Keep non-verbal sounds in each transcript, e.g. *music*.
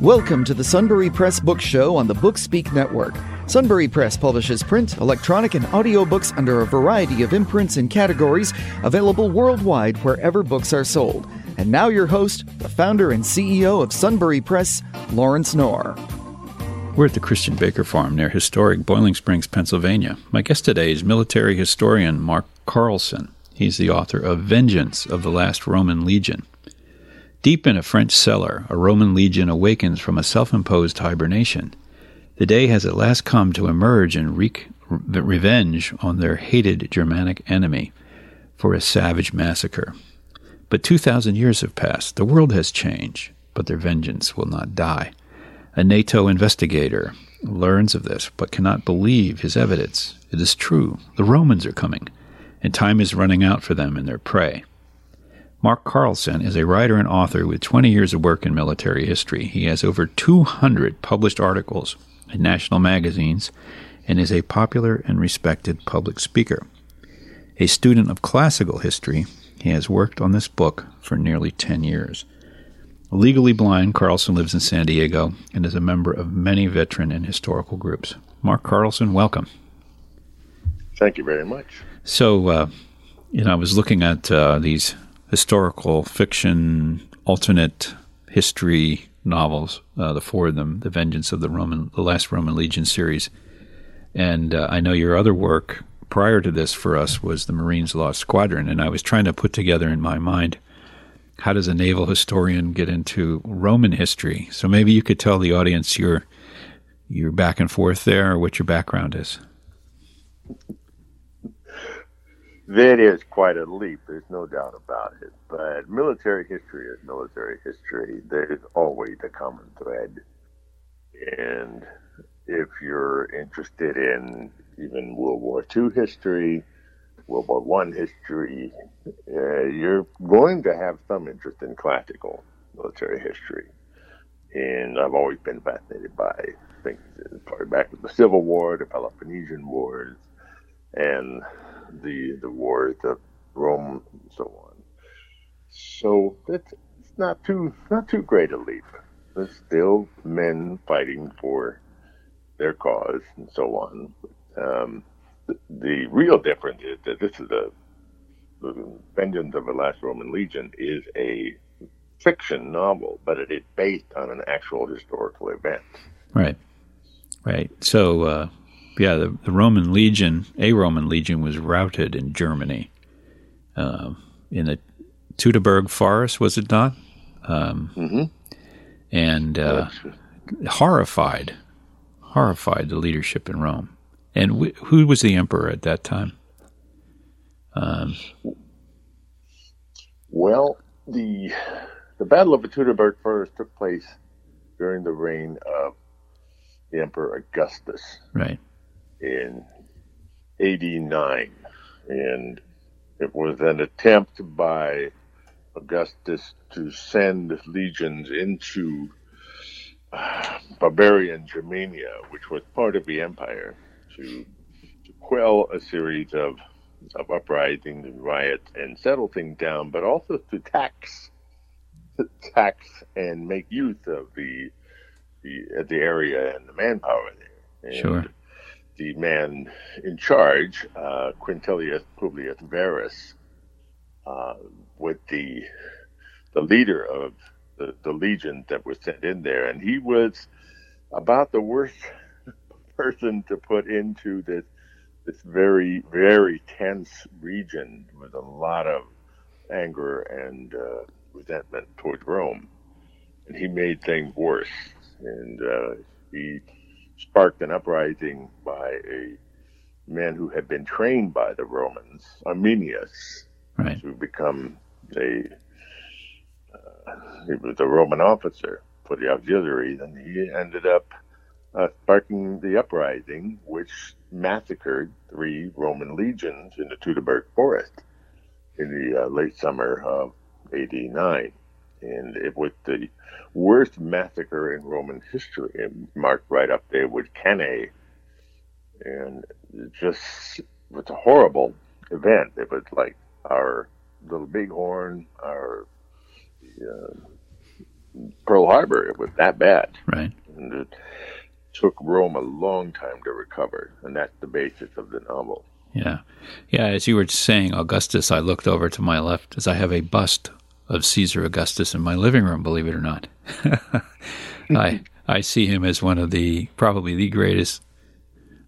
Welcome to the Sunbury Press Book Show on the Bookspeak Network. Sunbury Press publishes print, electronic, and audiobooks under a variety of imprints and categories available worldwide wherever books are sold. And now, your host, the founder and CEO of Sunbury Press, Lawrence Knorr. We're at the Christian Baker Farm near historic Boiling Springs, Pennsylvania. My guest today is military historian Mark Carlson. He's the author of Vengeance of the Last Roman Legion. Deep in a French cellar, a Roman legion awakens from a self imposed hibernation. The day has at last come to emerge and wreak revenge on their hated Germanic enemy for a savage massacre. But 2,000 years have passed. The world has changed, but their vengeance will not die. A NATO investigator learns of this, but cannot believe his evidence. It is true. The Romans are coming, and time is running out for them and their prey. Mark Carlson is a writer and author with 20 years of work in military history. He has over 200 published articles in national magazines and is a popular and respected public speaker. A student of classical history, he has worked on this book for nearly 10 years. Legally blind, Carlson lives in San Diego and is a member of many veteran and historical groups. Mark Carlson, welcome. Thank you very much. So, uh, you know, I was looking at uh, these historical fiction, alternate history novels, uh, the four of them, The Vengeance of the Roman, the Last Roman Legion series. And uh, I know your other work prior to this for us was the Marines Lost Squadron. And I was trying to put together in my mind how does a naval historian get into Roman history? So maybe you could tell the audience your your back and forth there or what your background is. That is quite a leap. There's no doubt about it. But military history is military history. There's always a common thread. And if you're interested in even World War II history, World War One history, uh, you're going to have some interest in classical military history. And I've always been fascinated by things probably back with the Civil War, the Peloponnesian Wars, and the the wars of Rome and so on. So it's, it's not too not too great a leap. There's still men fighting for their cause and so on. Um, the, the, real difference is that this is a the Vengeance of the Last Roman Legion is a fiction novel, but it is based on an actual historical event. Right. Right. So uh, yeah, the, the Roman legion, a Roman legion, was routed in Germany uh, in the Teutoburg Forest, was it not? Um, mm-hmm. And uh, horrified, horrified the leadership in Rome. And wh- who was the emperor at that time? Um, well, the the Battle of the Teutoburg Forest took place during the reign of the Emperor Augustus. Right in 89. And it was an attempt by Augustus to send legions into uh, barbarian Germania, which was part of the empire, to, to quell a series of, of uprisings and riots and settle things down, but also to tax *laughs* tax and make use of the the the area and the manpower there. And sure the man in charge, uh, Quintilius Publius Varus, uh, with the the leader of the, the legion that was sent in there, and he was about the worst *laughs* person to put into this this very very tense region with a lot of anger and uh, resentment towards Rome, and he made things worse, and uh, he sparked an uprising by a man who had been trained by the Romans, Arminius, right. to become a uh, he was a Roman officer for the auxiliaries, and he ended up uh, sparking the uprising, which massacred three Roman legions in the Teutoburg Forest in the uh, late summer of AD 9 and it was the worst massacre in Roman history, and marked right up there with Cannae. And it just was a horrible event. It was like our little bighorn, our uh, Pearl Harbor. It was that bad. Right. And it took Rome a long time to recover, and that's the basis of the novel. Yeah. Yeah, as you were saying, Augustus, I looked over to my left as I have a bust of Caesar Augustus in my living room, believe it or not. *laughs* I I see him as one of the probably the greatest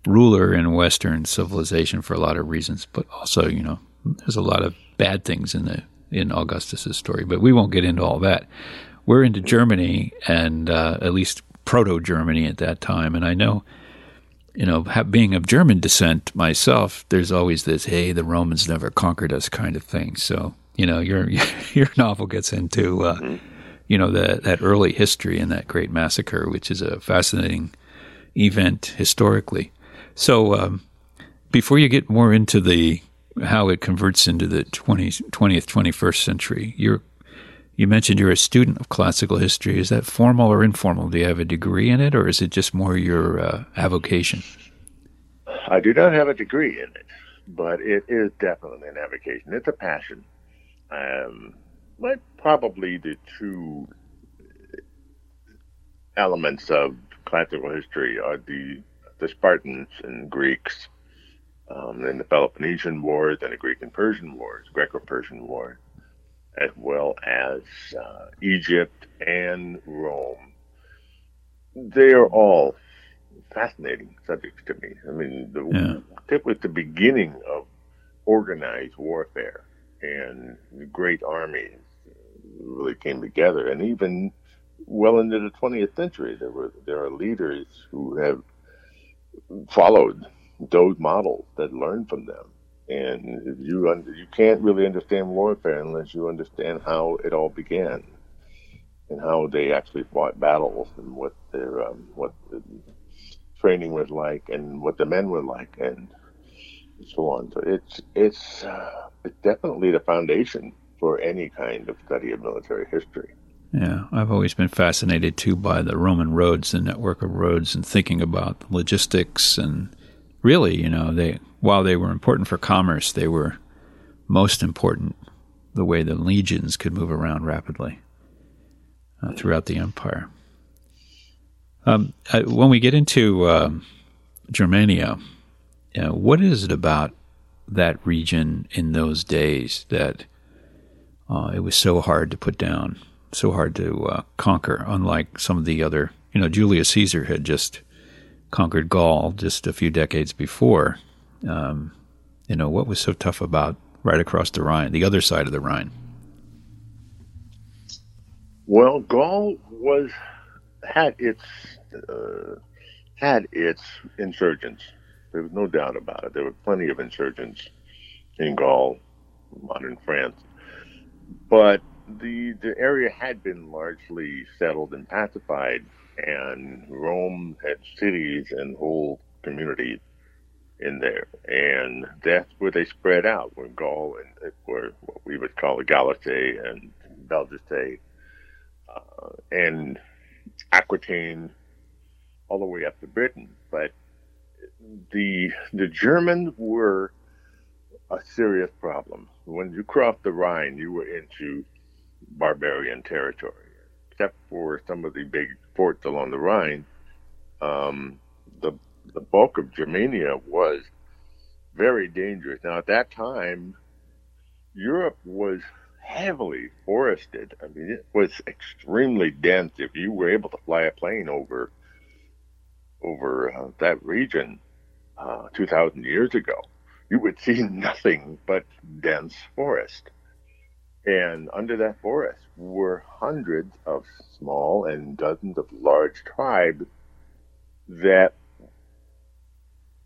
ruler in Western civilization for a lot of reasons, but also, you know, there's a lot of bad things in the in Augustus's story, but we won't get into all that. We're into Germany and uh, at least proto Germany at that time, and I know, you know, being of German descent myself, there's always this "hey, the Romans never conquered us" kind of thing. So, you know, your *laughs* your novel gets into, uh, mm-hmm. you know, that that early history and that great massacre, which is a fascinating event historically. So, um, before you get more into the how it converts into the 20th, 20th 21st century, you're you mentioned you're a student of classical history. Is that formal or informal? Do you have a degree in it, or is it just more your uh, avocation? I do not have a degree in it, but it is definitely an avocation. It's a passion. Um, like probably the two elements of classical history are the the Spartans and Greeks, um, and the Peloponnesian Wars and the Greek and Persian Wars, Greco-Persian War as well as uh, Egypt and Rome. They are all fascinating subjects to me. I mean, the, yeah. the beginning of organized warfare, and the great armies really came together. And even well into the 20th century, there were there are leaders who have followed those models that learned from them and you under, you can't really understand warfare unless you understand how it all began and how they actually fought battles and what their um, what the training was like and what the men were like and so on. So it's it's uh, it's definitely the foundation for any kind of study of military history. Yeah, I've always been fascinated too by the Roman roads, the network of roads, and thinking about logistics and really, you know, they while they were important for commerce, they were most important the way the legions could move around rapidly uh, throughout the empire. Um, uh, when we get into um, Germania, you know, what is it about that region in those days that uh, it was so hard to put down, so hard to uh, conquer? Unlike some of the other, you know, Julius Caesar had just conquered Gaul just a few decades before. Um, you know, what was so tough about right across the Rhine, the other side of the Rhine? Well, Gaul was had its uh, had its insurgents. There was no doubt about it. There were plenty of insurgents in Gaul, modern France, but the the area had been largely settled and pacified and Rome had cities and whole communities in there, and that's where they spread out. Where Gaul and where what we would call the Galilee and Belgica, uh, and Aquitaine, all the way up to Britain. But the the Germans were a serious problem. When you crossed the Rhine, you were into barbarian territory except for some of the big forts along the Rhine, um, the the bulk of Germania was very dangerous. Now at that time, Europe was heavily forested. I mean, it was extremely dense. If you were able to fly a plane over over uh, that region uh, 2,000 years ago, you would see *laughs* nothing but dense forest. And under that forest were hundreds of small and dozens of large tribes that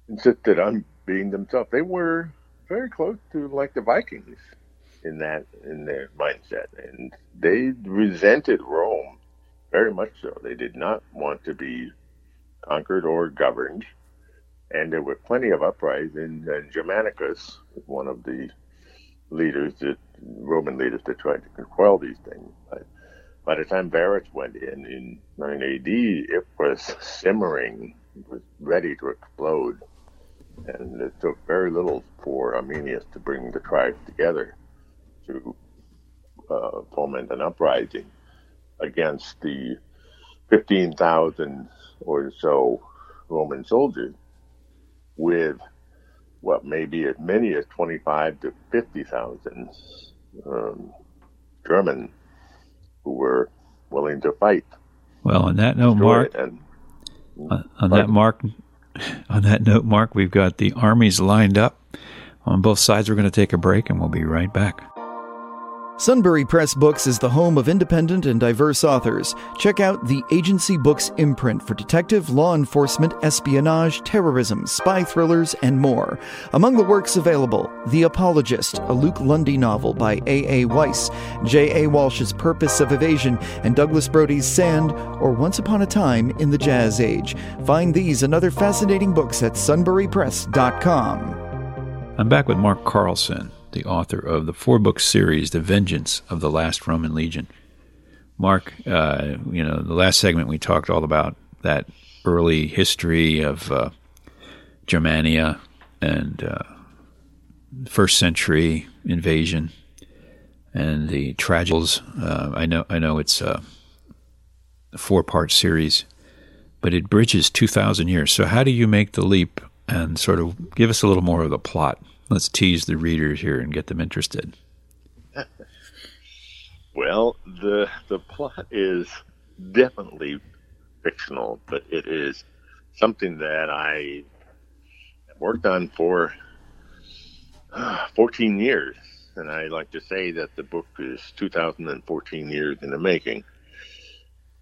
insisted on being themselves. They were very close to like the Vikings in that in their mindset, and they resented Rome very much so. They did not want to be conquered or governed, and there were plenty of uprisings. And Germanicus, one of the leaders that Roman leaders that tried to quell these things. But by the time Varus went in in 9 AD, it was simmering, it was ready to explode. And it took very little for Arminius to bring the tribes together to uh, foment an uprising. against the 15,000 or so Roman soldiers with what may be as many as 25 to 50,000 um, German who were willing to fight. Well, on that note, Mark, and, on, on that mark, *laughs* on that note, Mark, we've got the armies lined up on both sides. We're going to take a break, and we'll be right back. Sunbury Press Books is the home of independent and diverse authors. Check out the Agency Books imprint for detective, law enforcement, espionage, terrorism, spy thrillers, and more. Among the works available, The Apologist, a Luke Lundy novel by A. A. Weiss, J. A. Walsh's Purpose of Evasion, and Douglas Brody's Sand, or Once Upon a Time in the Jazz Age. Find these and other fascinating books at sunburypress.com. I'm back with Mark Carlson the author of the four book series, The Vengeance of the Last Roman Legion. Mark, uh, you know, the last segment we talked all about that early history of uh, Germania and uh, first century invasion and the tragedies. Uh, I know, I know, it's a four part series, but it bridges two thousand years. So, how do you make the leap and sort of give us a little more of the plot? Let's tease the readers here and get them interested. well, the the plot is definitely fictional, but it is something that I worked on for uh, 14 years. And I like to say that the book is 2014 years in the making.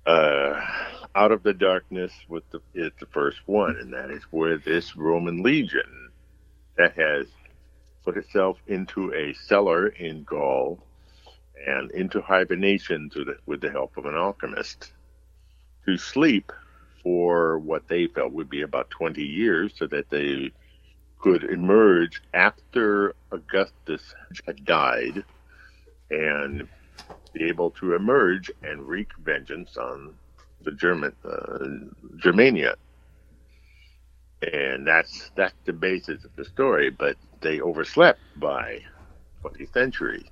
Uh, Out of the Darkness with the, is the first one, and that is where this Roman legion that has put itself into a cellar in Gaul and into hibernation the, with the help of an alchemist to sleep for what they felt would be about 20 years so that they could emerge after Augustus had died and be able to emerge and wreak vengeance on the German uh, Germania and that's that's the basis of the story. But they overslept by 20th century.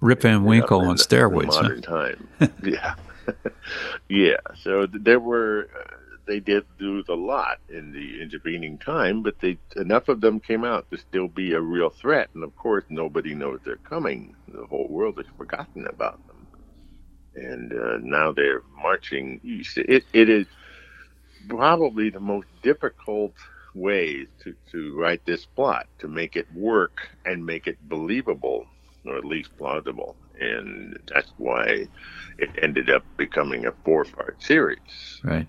Rip Van Winkle on steroids. Modern huh? time, *laughs* yeah, *laughs* yeah. So there were uh, they did do the lot in the intervening time, but they enough of them came out to still be a real threat. And of course, nobody knows they're coming. The whole world has forgotten about them, and uh, now they're marching east. It, it is probably the most difficult ways to, to write this plot to make it work and make it believable or at least plausible. And that's why it ended up becoming a four part series. Right.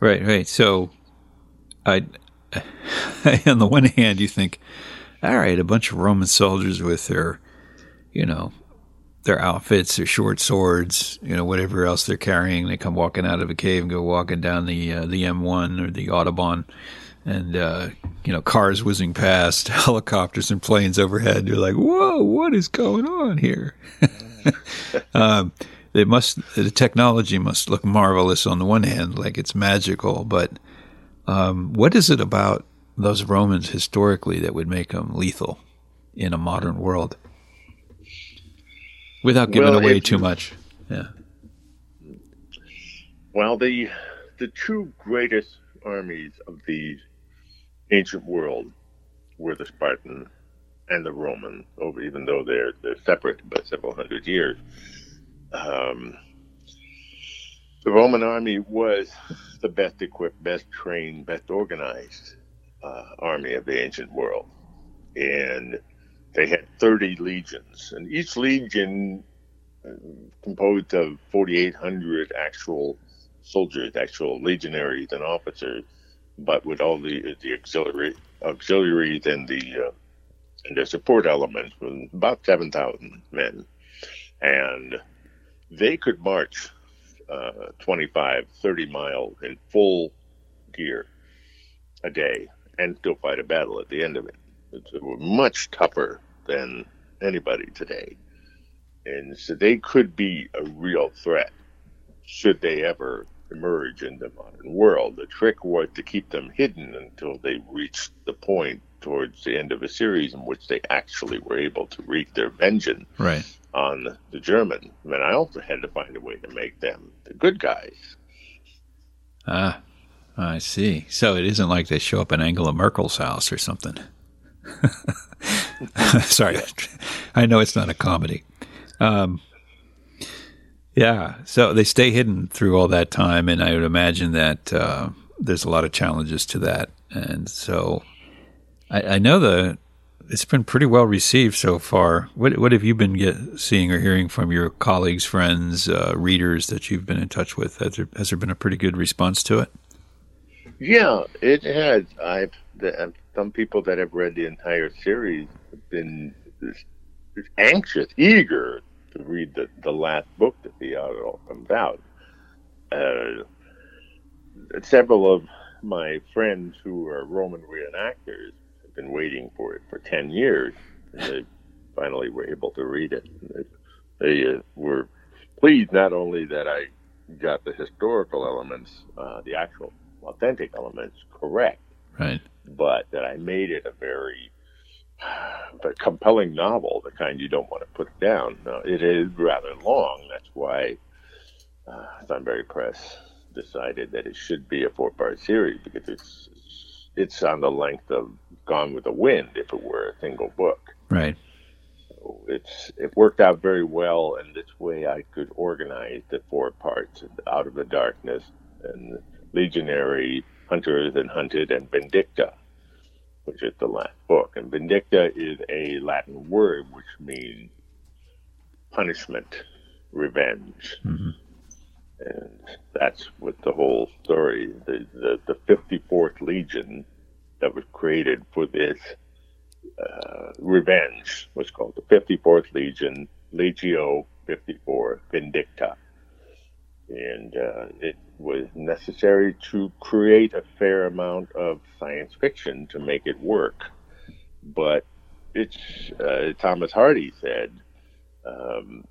Right right. So i *laughs* on the one hand you think all right a bunch of roman soldiers with their you know their outfits, their short swords, you know, whatever else they're carrying. They come walking out of a cave and go walking down the uh, the M1 or the Autobahn, and uh, you know, cars whizzing past, *laughs* helicopters and planes overhead. You're like, whoa, what is going on here? *laughs* um, it must the technology must look marvelous on the one hand, like it's magical, but um, what is it about those Romans historically that would make them lethal in a modern world? Without giving well, away too much. Yeah. Well, the the two greatest armies of the ancient world were the Spartan and the Roman, even though they're they're separate by several hundred years. Um, the Roman army was the best equipped, best trained, best organized uh, army of the ancient world, and they had 30 legions, and each legion uh, composed of 4,800 actual soldiers, actual legionaries and officers, but with all the the auxiliary auxiliaries and the uh, and the support elements, about 7,000 men, and they could march uh, 25, 30 miles in full gear a day and still fight a battle at the end of it. It's much tougher than anybody today. And so they could be a real threat should they ever emerge in the modern world. The trick was to keep them hidden until they reached the point towards the end of a series in which they actually were able to wreak their vengeance right. on the German, then I also had to find a way to make them the good guys. Ah, I see. So it isn't like they show up in Angela Merkel's house or something. *laughs* *laughs* Sorry, I know it's not a comedy. Um, yeah, so they stay hidden through all that time, and I would imagine that uh, there's a lot of challenges to that. And so I, I, know the it's been pretty well received so far. What what have you been get, seeing or hearing from your colleagues, friends, uh, readers that you've been in touch with? Has there, has there been a pretty good response to it? Yeah, it has. I've the, some people that have read the entire series have been anxious, eager to read the, the last book that the author comes out. Uh, several of my friends who are Roman reenactors have been waiting for it for 10 years, and they finally were able to read it. They, they uh, were pleased not only that I got the historical elements, uh, the actual authentic elements correct, right, but that I made it a very but compelling novel, the kind you don't want to put down. Now, it is rather long. That's why uh, Sunbury Press decided that it should be a four-part series because it's it's on the length of Gone with the Wind if it were a single book. Right. So it's it worked out very well, and this way I could organize the four parts: Out of the Darkness and Legionary, Hunters and Hunted, and Vindicta which is the last book. And vindicta is a Latin word which means punishment, revenge. Mm-hmm. And that's what the whole story, the, the, the 54th Legion that was created for this uh, revenge was called the 54th Legion, Legio 54 Vindicta. And uh, it was necessary to create a fair amount of science fiction to make it work. But it's uh, Thomas Hardy said um,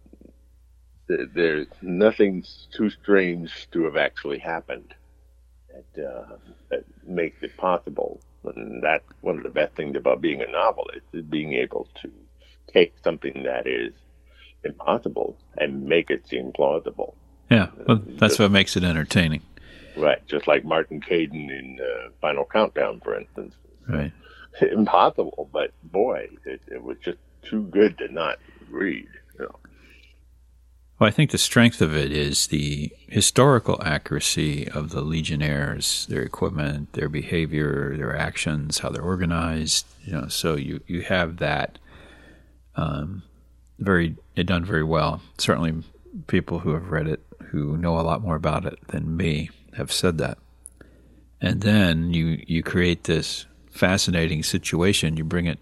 th- there's nothing too strange to have actually happened that, uh, that makes it possible. And that's one of the best things about being a novelist is being able to take something that is impossible and make it seem plausible. Yeah, well, that's what makes it entertaining. Right, just like Martin Caidin in uh, Final Countdown, for instance. Right. Impossible, but boy, it, it, was just too good to not read. You know. Well, I think the strength of it is the historical accuracy of the Legionnaires, their equipment, their behavior, their actions, how they're organized. You know, so you you have that um, very done very well. Certainly, people who have read it who know a lot more about it than me have said that. And then you you create this fascinating situation. You bring it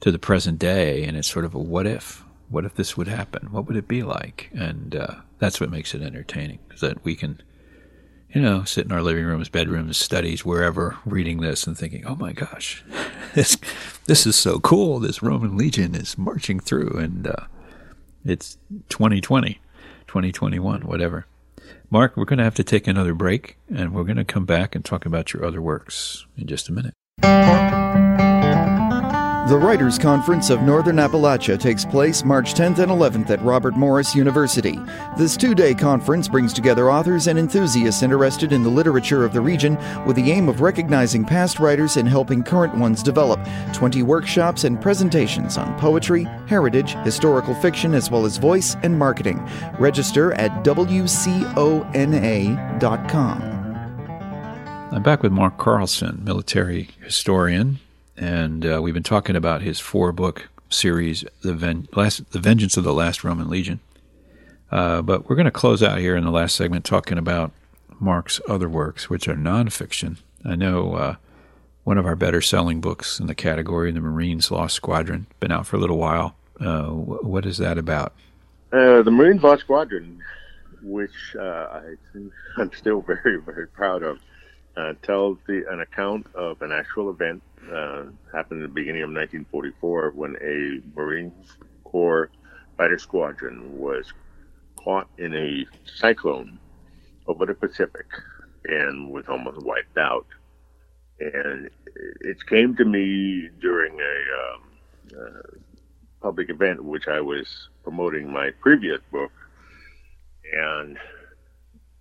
to the present day, and it's sort of a what if? What if this would happen? What would it be like? And uh, that's what makes it entertaining, is that we can, you know, sit in our living rooms, bedrooms, studies, wherever, reading this and thinking, "Oh my gosh, *laughs* this this is so cool! This Roman legion is marching through, and uh, it's 2020." 2021, whatever. Mark, we're going to have to take another break, and we're going to come back and talk about your other works in just a minute. The Writers' Conference of Northern Appalachia takes place March 10th and 11th at Robert Morris University. This two day conference brings together authors and enthusiasts interested in the literature of the region with the aim of recognizing past writers and helping current ones develop. 20 workshops and presentations on poetry, heritage, historical fiction, as well as voice and marketing. Register at WCONA.com. I'm back with Mark Carlson, military historian, and uh, we've been talking about his four book series, the, Ven- last, the Vengeance of the Last Roman Legion. Uh, but we're going to close out here in the last segment talking about Mark's other works, which are nonfiction. I know uh, one of our better selling books in the category, The Marines Lost Squadron, been out for a little while. Uh, what is that about? Uh, the Marines Lost Squadron, which uh, I, *laughs* I'm still very, very proud of, tells the, an account of an actual event uh, happened at the beginning of 1944 when a Marine Corps fighter squadron was caught in a cyclone over the Pacific and was almost wiped out. And it came to me during a um, uh, public event which I was promoting my previous book, and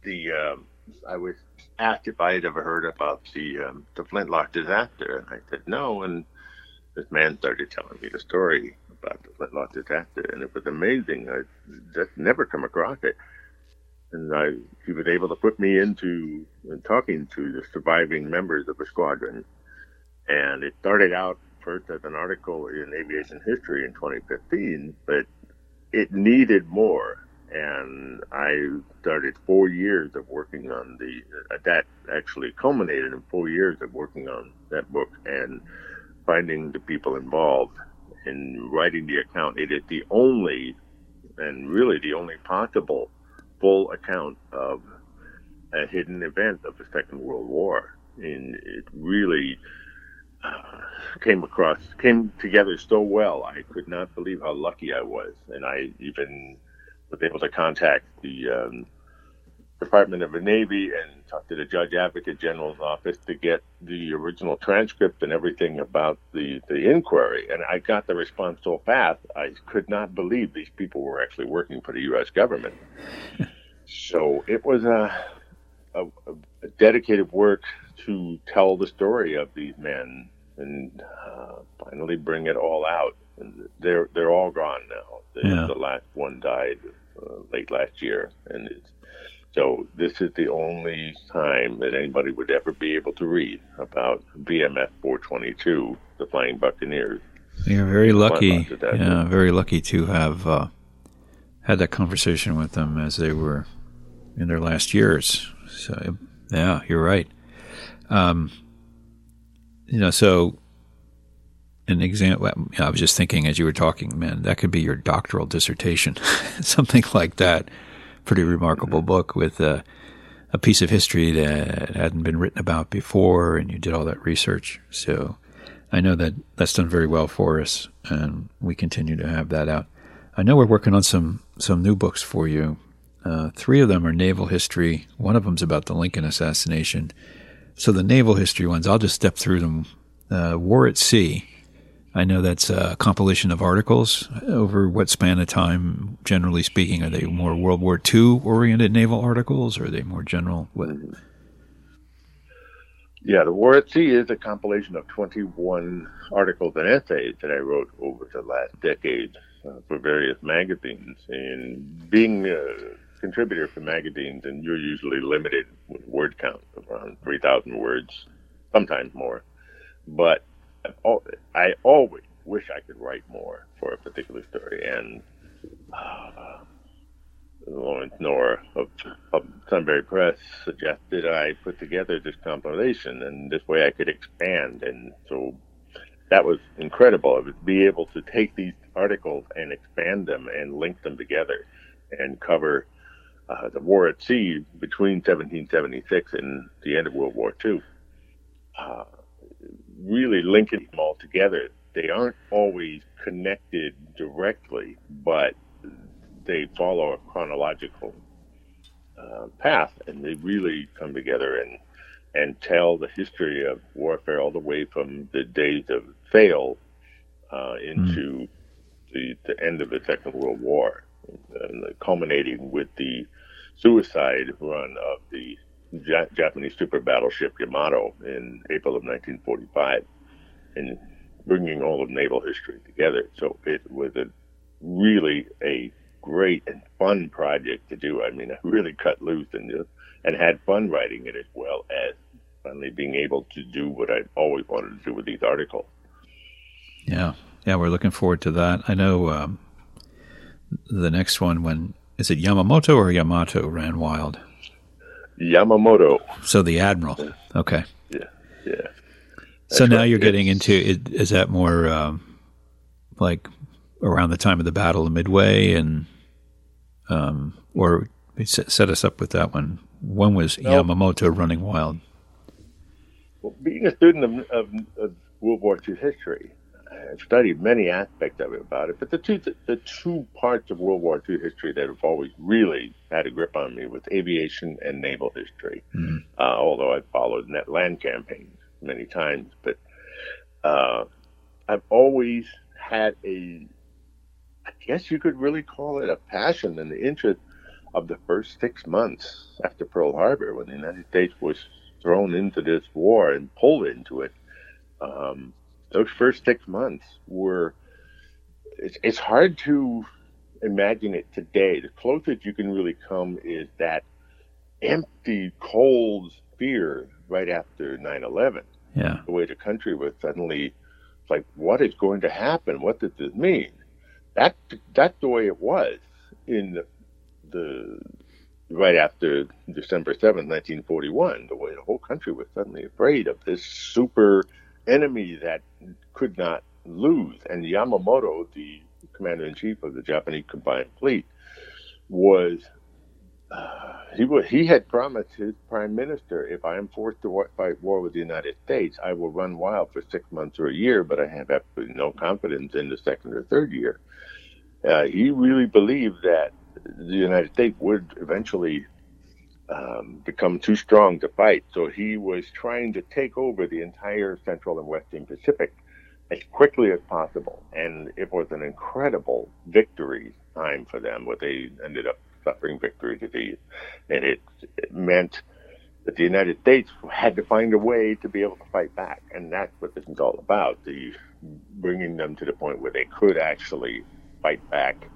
the um, I was asked if I had ever heard about the um, the Flintlock disaster, and I said no. And this man started telling me the story about the Flintlock disaster, and it was amazing. I just never come across it. And I, he was able to put me into talking to the surviving members of the squadron. And it started out first as an article in Aviation History in 2015, but it needed more. And I started four years of working on the, uh, that actually culminated in four years of working on that book and finding the people involved in writing the account. It is the only, and really the only possible, full account of a hidden event of the Second World War. And it really uh, came across, came together so well. I could not believe how lucky I was. And I even was able to contact the um, Department of the Navy and talk to the Judge Advocate General's office to get the original transcript and everything about the, the inquiry. And I got the response so fast, I could not believe these people were actually working for the U.S. government. *laughs* so it was a, a, a, dedicated work to tell the story of these men and uh, finally bring it all out. And they're they're all gone now. The, yeah. the last one died uh, late last year, and it's so this is the only time that anybody would ever be able to read about VMF 422, the Flying Buccaneers. You're very lucky. Yeah, very lucky to have uh, had that conversation with them as they were in their last years. So yeah, you're right. Um, you know, so an example. I was just thinking as you were talking, man, that could be your doctoral dissertation, *laughs* something like that pretty remarkable book with a, a piece of history that hadn't been written about before, and you did all that research. So I know that that's done very well for us, and we continue to have that out. I know we're working on some some new books for you. Uh, three of them are naval history. One of them's about the Lincoln assassination. So the naval history ones, I'll just step through them. Uh, War at Sea I know that's a compilation of articles over what span of time, generally speaking. Are they more World War II oriented naval articles or are they more general? Yeah, The War at Sea is a compilation of 21 articles and essays that I wrote over the last decade uh, for various magazines. And being a contributor for magazines, and you're usually limited with word count, around 3,000 words, sometimes more. But I always wish I could write more for a particular story. And uh, Lawrence Knorr of, of Sunbury Press suggested I put together this compilation, and this way I could expand. And so that was incredible. I would be able to take these articles and expand them and link them together and cover uh, the war at sea between 1776 and the end of World War II. Uh, really linking them all together. They aren't always connected directly, but they follow a chronological uh, path, and they really come together and and tell the history of warfare all the way from the days of Thale uh, into mm. the, the end of the Second World War, and culminating with the suicide run of the Japanese super battleship Yamato in April of 1945, and bringing all of naval history together. So it was a really a great and fun project to do. I mean, I really cut loose and just, and had fun writing it as well as finally being able to do what I always wanted to do with these articles. Yeah, yeah, we're looking forward to that. I know um, the next one when is it Yamamoto or Yamato ran wild? Yamamoto. So the admiral. Okay. Yeah. Yeah. That's so now right. you're getting into is that more um, like around the time of the Battle of Midway and um, or set us up with that one. When was no. Yamamoto running wild? Well, being a student of, of, of World War II history, I've studied many aspects of it about it, but the two the two parts of World War II history that have always really had a grip on me was aviation and naval history. Mm-hmm. Uh, although I've followed net land campaigns many times, but uh, I've always had a I guess you could really call it a passion and the interest of the first six months after Pearl Harbor, when the United States was thrown into this war and pulled into it. Um, those first six months were. It's, it's hard to imagine it today. The closest you can really come is that empty, cold fear right after 9 11. Yeah. The way the country was suddenly like, what is going to happen? What does this mean? That that's the way it was in the, the right after December 7th, 1941, the way the whole country was suddenly afraid of this super enemy that could not lose. And Yamamoto, the commander in chief of the Japanese combined fleet, was uh, he was he had promised his prime minister, if I am forced to war, fight war with the United States, I will run wild for six months or a year, but I have absolutely no confidence in the second or third year. Uh, he really believed that the United States would eventually um, become too strong to fight. So he was trying to take over the entire Central and Western Pacific as quickly as possible. And it was an incredible victory time for them, where they ended up suffering victory defeat. And it, it meant that the United States had to find a way to be able to fight back. And that's what this is all about, the bringing them to the point where they could actually fight back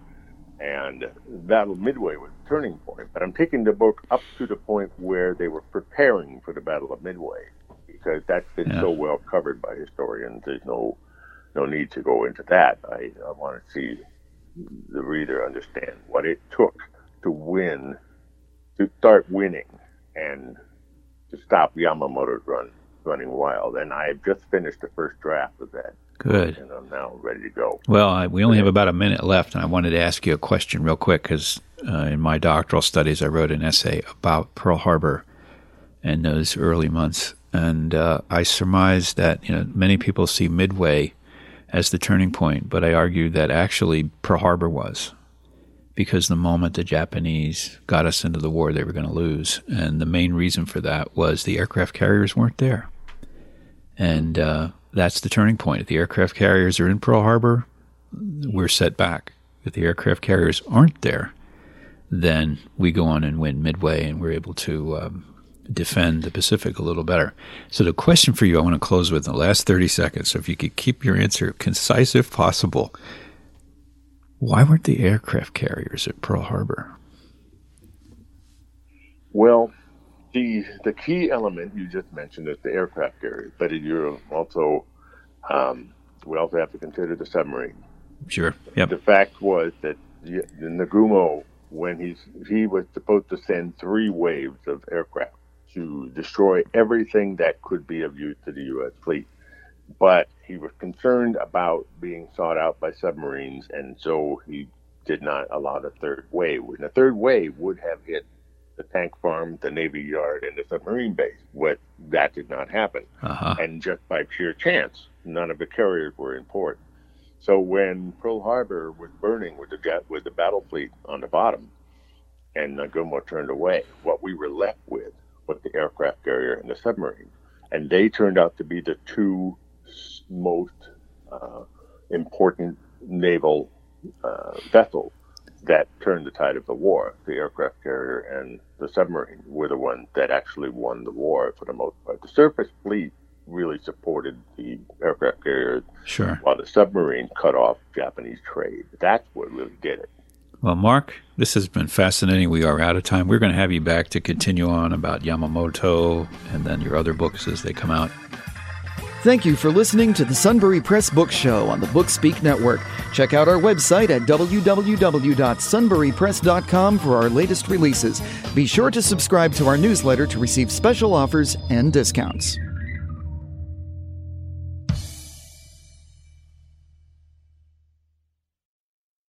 and Battle of Midway was the turning point. But I'm taking the book up to the point where they were preparing for the Battle of Midway because that's been yeah. so well covered by historians. There's no no need to go into that. I, I want to see the reader understand what it took to win, to start winning, and to stop Yamamoto's run running wild. And I've just finished the first draft of that. Good. And I'm now ready to go. Well, I, we only have about a minute left, and I wanted to ask you a question real quick because uh, in my doctoral studies, I wrote an essay about Pearl Harbor and those early months, and uh, I surmised that you know many people see Midway as the turning point, but I argue that actually Pearl Harbor was because the moment the Japanese got us into the war, they were going to lose, and the main reason for that was the aircraft carriers weren't there, and uh, that's the turning point. If the aircraft carriers are in Pearl Harbor, we're set back. If the aircraft carriers aren't there, then we go on and win Midway, and we're able to um, defend the Pacific a little better. So, the question for you, I want to close with in the last 30 seconds. So, if you could keep your answer concise if possible, why weren't the aircraft carriers at Pearl Harbor? Well, the the key element you just mentioned is the aircraft carrier, but you're also um, we also have to consider the submarine. Sure. Yep. The fact was that the, the Nagumo, when he's he was supposed to send three waves of aircraft to destroy everything that could be of use to the U.S. fleet, but he was concerned about being sought out by submarines, and so he did not allow the third wave. And the third wave would have hit the tank farm, the Navy Yard, and the submarine base. What that did not happen, uh-huh. and just by pure chance, none of the carriers were in port. So when Pearl Harbor was burning with the with the battle fleet on the bottom, and Nagumo turned away, what we were left with was the aircraft carrier and the submarine, and they turned out to be the two most uh, important naval uh, vessels that turned the tide of the war. The aircraft carrier and the submarine were the ones that actually won the war for the most part. The surface fleet really supported the aircraft carrier, sure. while the submarine cut off Japanese trade. That's what really did it. Well, Mark, this has been fascinating. We are out of time. We're going to have you back to continue on about Yamamoto and then your other books as they come out. Thank you for listening to the Sunbury Press Book Show on the Bookspeak Network. Check out our website at www.sunburypress.com for our latest releases. Be sure to subscribe to our newsletter to receive special offers and discounts.